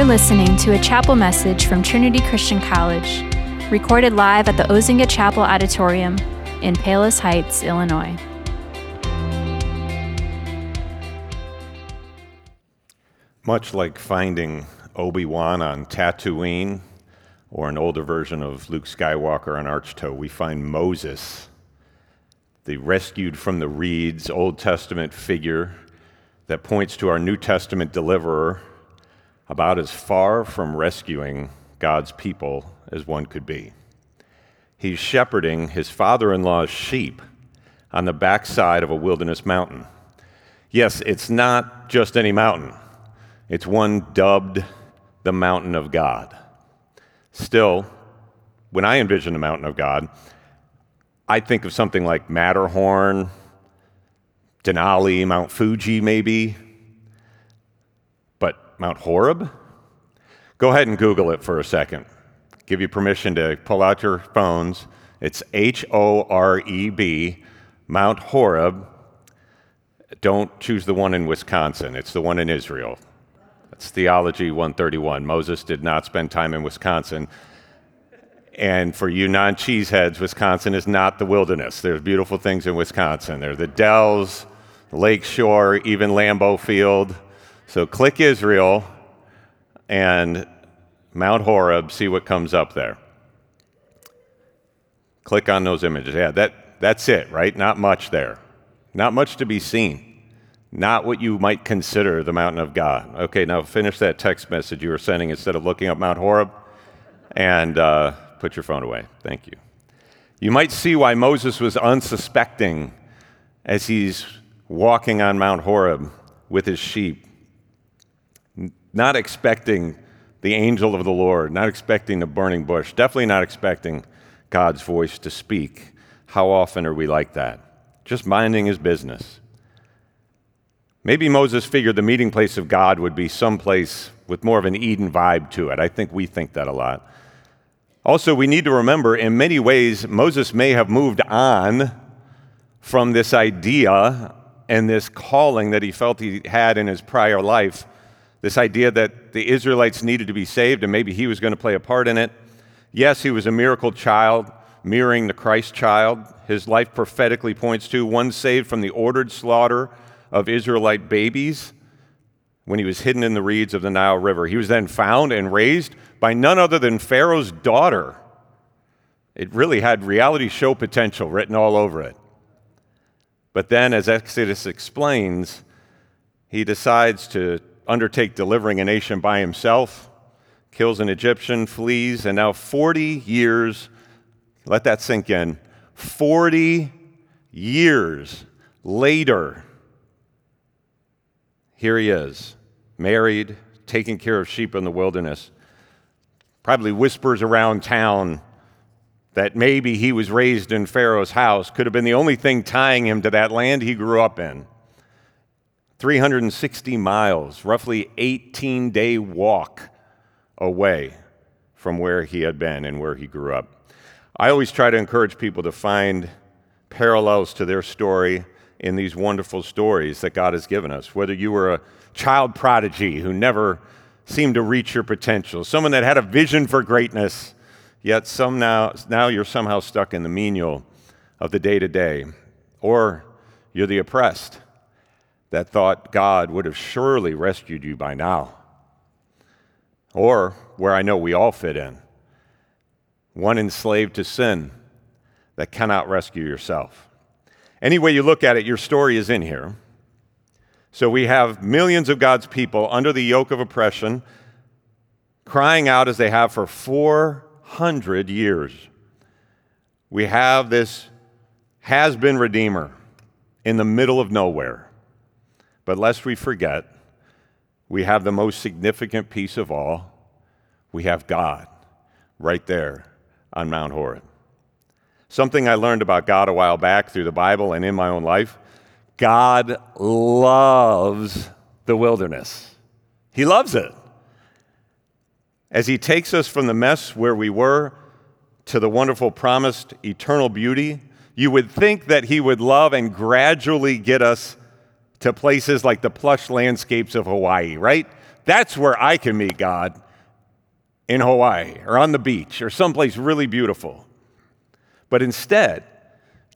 You're listening to a chapel message from Trinity Christian College, recorded live at the Ozinga Chapel Auditorium in Palos Heights, Illinois. Much like finding Obi Wan on Tatooine or an older version of Luke Skywalker on Ahch-To, we find Moses, the rescued from the reeds Old Testament figure that points to our New Testament deliverer, about as far from rescuing God's people as one could be. He's shepherding his father in law's sheep on the backside of a wilderness mountain. Yes, it's not just any mountain. It's one dubbed the mountain of God. Still, when I envision the mountain of God, I think of something like Matterhorn, Denali, Mount Fuji, maybe. Mount Horeb? Go ahead and Google it for a second. Give you permission to pull out your phones. It's H O R E B, Mount Horeb. Don't choose the one in Wisconsin, it's the one in Israel. It's Theology 131. Moses did not spend time in Wisconsin. And for you non cheeseheads, Wisconsin is not the wilderness. There's beautiful things in Wisconsin. There are the Dells, Lake Shore, even Lambeau Field. So click Israel and Mount Horeb, see what comes up there. Click on those images. Yeah, that, that's it, right? Not much there. Not much to be seen not what you might consider the mountain of God. Okay, now finish that text message you were sending instead of looking up Mount Horeb and uh, put your phone away. Thank you. You might see why Moses was unsuspecting as he's walking on Mount Horeb with his sheep, not expecting the angel of the Lord, not expecting the burning bush, definitely not expecting God's voice to speak. How often are we like that? Just minding his business. Maybe Moses figured the meeting place of God would be someplace with more of an Eden vibe to it. I think we think that a lot. Also, we need to remember in many ways, Moses may have moved on from this idea and this calling that he felt he had in his prior life. This idea that the Israelites needed to be saved and maybe he was going to play a part in it. Yes, he was a miracle child, mirroring the Christ child. His life prophetically points to one saved from the ordered slaughter of Israelite babies when he was hidden in the reeds of the Nile River. He was then found and raised by none other than Pharaoh's daughter. It really had reality show potential written all over it. But then, as Exodus explains, he decides to undertake delivering a nation by himself, kills an Egyptian, flees, and now 40 years, let that sink in, 40 years later, here he is, married, taking care of sheep in the wilderness. Probably whispers around town that maybe he was raised in Pharaoh's house could have been the only thing tying him to that land he grew up in. 360 miles, roughly 18 day walk away from where he had been and where he grew up. I always try to encourage people to find parallels to their story in these wonderful stories that God has given us. Whether you were a child prodigy who never seemed to reach your potential, someone that had a vision for greatness, yet some now, now you're somehow stuck in the menial of the day to day, or you're the oppressed that thought God would have surely rescued you by now, or where I know we all fit in, one enslaved to sin that cannot rescue yourself. Any way you look at it, your story is in here. So we have millions of God's people under the yoke of oppression, crying out as they have for 400 years. We have this has been Redeemer in the middle of nowhere. But lest we forget, we have the most significant piece of all. We have God right there on Mount Horeb. Something I learned about God a while back through the Bible and in my own life God loves the wilderness, He loves it. As He takes us from the mess where we were to the wonderful promised eternal beauty, you would think that He would love and gradually get us to places like the plush landscapes of Hawaii, right? that's where I can meet God in Hawaii or on the beach or someplace really beautiful. But instead,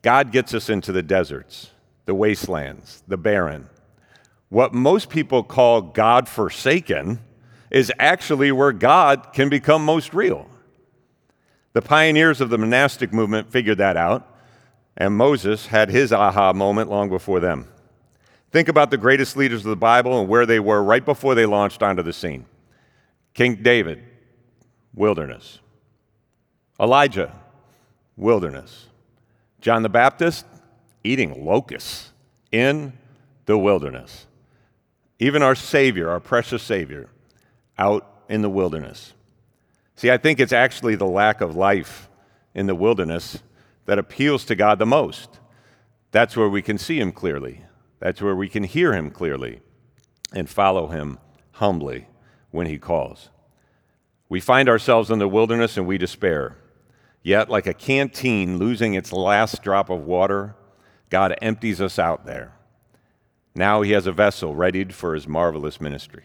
God gets us into the deserts, the wastelands, the barren. What most people call God forsaken is actually where God can become most real. The pioneers of the monastic movement figured that out, and Moses had his aha moment long before them. Think about the greatest leaders of the Bible and where they were right before they launched onto the scene King David, wilderness. Elijah, wilderness. John the Baptist, eating locusts in the wilderness. Even our Savior, our precious Savior, out in the wilderness. See, I think it's actually the lack of life in the wilderness that appeals to God the most. That's where we can see Him clearly, that's where we can hear Him clearly and follow Him humbly when He calls. We find ourselves in the wilderness and we despair. Yet, like a canteen losing its last drop of water, God empties us out there. Now he has a vessel readied for his marvelous ministry.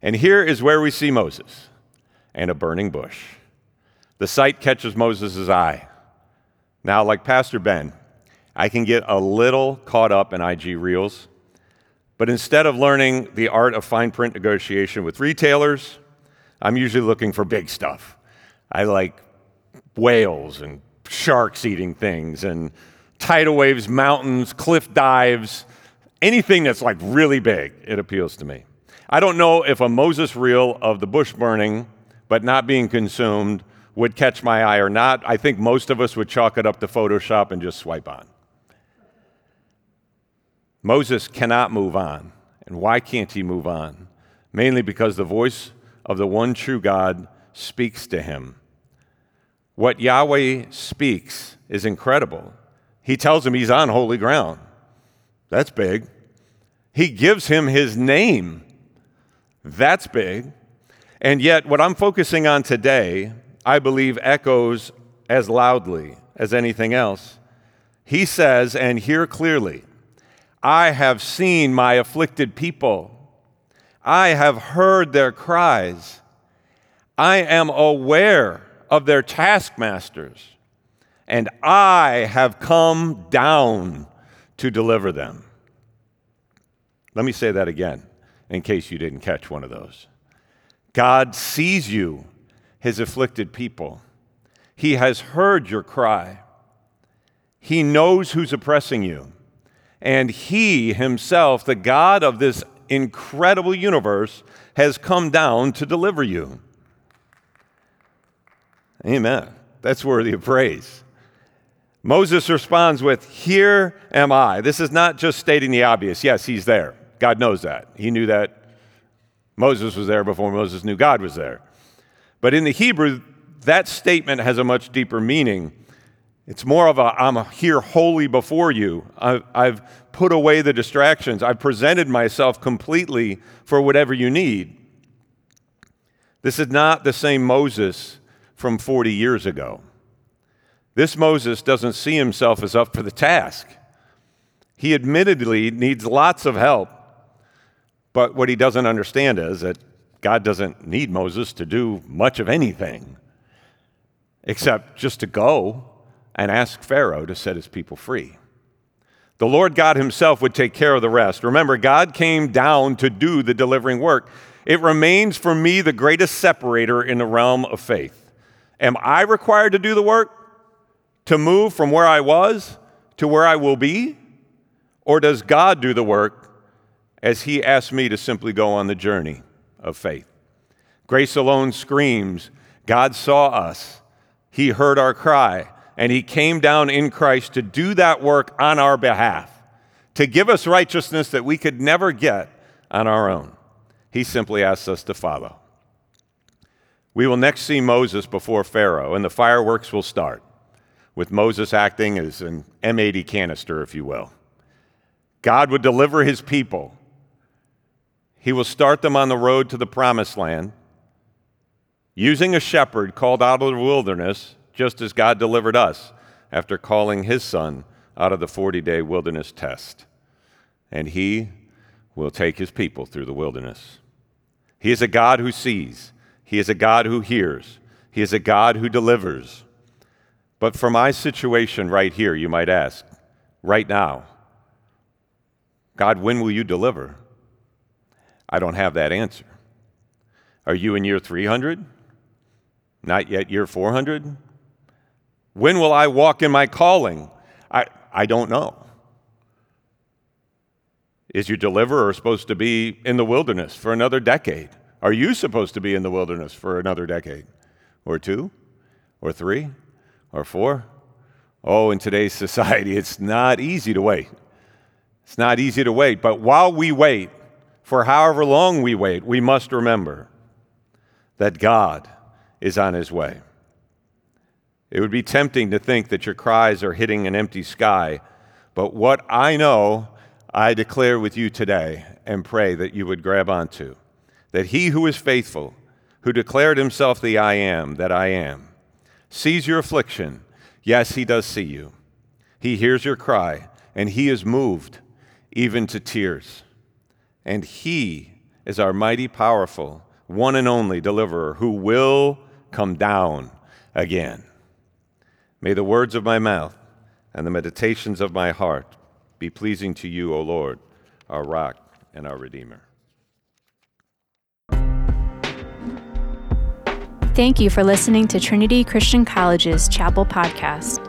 And here is where we see Moses and a burning bush. The sight catches Moses' eye. Now, like Pastor Ben, I can get a little caught up in IG Reels, but instead of learning the art of fine print negotiation with retailers, I'm usually looking for big stuff. I like whales and sharks eating things and tidal waves, mountains, cliff dives, anything that's like really big, it appeals to me. I don't know if a Moses reel of the bush burning but not being consumed would catch my eye or not. I think most of us would chalk it up to Photoshop and just swipe on. Moses cannot move on. And why can't he move on? Mainly because the voice of the one true God speaks to him. What Yahweh speaks is incredible. He tells him he's on holy ground. That's big. He gives him his name. That's big. And yet, what I'm focusing on today, I believe, echoes as loudly as anything else. He says, and hear clearly, I have seen my afflicted people. I have heard their cries. I am aware of their taskmasters, and I have come down to deliver them. Let me say that again in case you didn't catch one of those. God sees you, his afflicted people. He has heard your cry. He knows who's oppressing you. And he himself, the God of this incredible universe has come down to deliver you. Amen. That's worthy of praise. Moses responds with, Here am I. This is not just stating the obvious. Yes, he's there. God knows that. He knew that Moses was there before Moses knew God was there. But in the Hebrew, that statement has a much deeper meaning. It's more of a, I'm here wholly before you. I've, I've put away the distractions. I've presented myself completely for whatever you need. This is not the same Moses from 40 years ago. This Moses doesn't see himself as up for the task. He admittedly needs lots of help, but what he doesn't understand is that God doesn't need Moses to do much of anything except just to go and ask Pharaoh to set his people free. The Lord God Himself would take care of the rest. Remember, God came down to do the delivering work. It remains for me the greatest separator in the realm of faith. Am I required to do the work? To move from where I was to where I will be? Or does God do the work as He asks me to simply go on the journey of faith? Grace alone screams, God saw us, He heard our cry and he came down in Christ to do that work on our behalf, to give us righteousness that we could never get on our own. He simply asks us to follow. We will next see Moses before Pharaoh, and the fireworks will start, with Moses acting as an M80 canister, if you will. God would deliver his people. He will start them on the road to the promised land, using a shepherd called out of the wilderness just as God delivered us after calling his son out of the 40 day wilderness test. And he will take his people through the wilderness. He is a God who sees, He is a God who hears, He is a God who delivers. But for my situation right here, you might ask, right now, God, when will you deliver? I don't have that answer. Are you in year 300? Not yet year 400? When will I walk in my calling? I, I don't know. Is your deliverer supposed to be in the wilderness for another decade? Are you supposed to be in the wilderness for another decade? Or two? Or three? Or four? Oh, in today's society, it's not easy to wait. It's not easy to wait. But while we wait, for however long we wait, we must remember that God is on his way. It would be tempting to think that your cries are hitting an empty sky, but what I know, I declare with you today and pray that you would grab onto. That he who is faithful, who declared himself the I am that I am, sees your affliction. Yes, he does see you. He hears your cry, and he is moved even to tears. And he is our mighty, powerful, one and only deliverer who will come down again. May the words of my mouth and the meditations of my heart be pleasing to you, O Lord, our rock and our redeemer. Thank you for listening to Trinity Christian College's Chapel Podcast.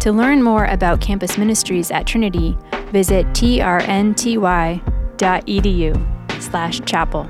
To learn more about campus ministries at Trinity, visit trnty.edu slash chapel.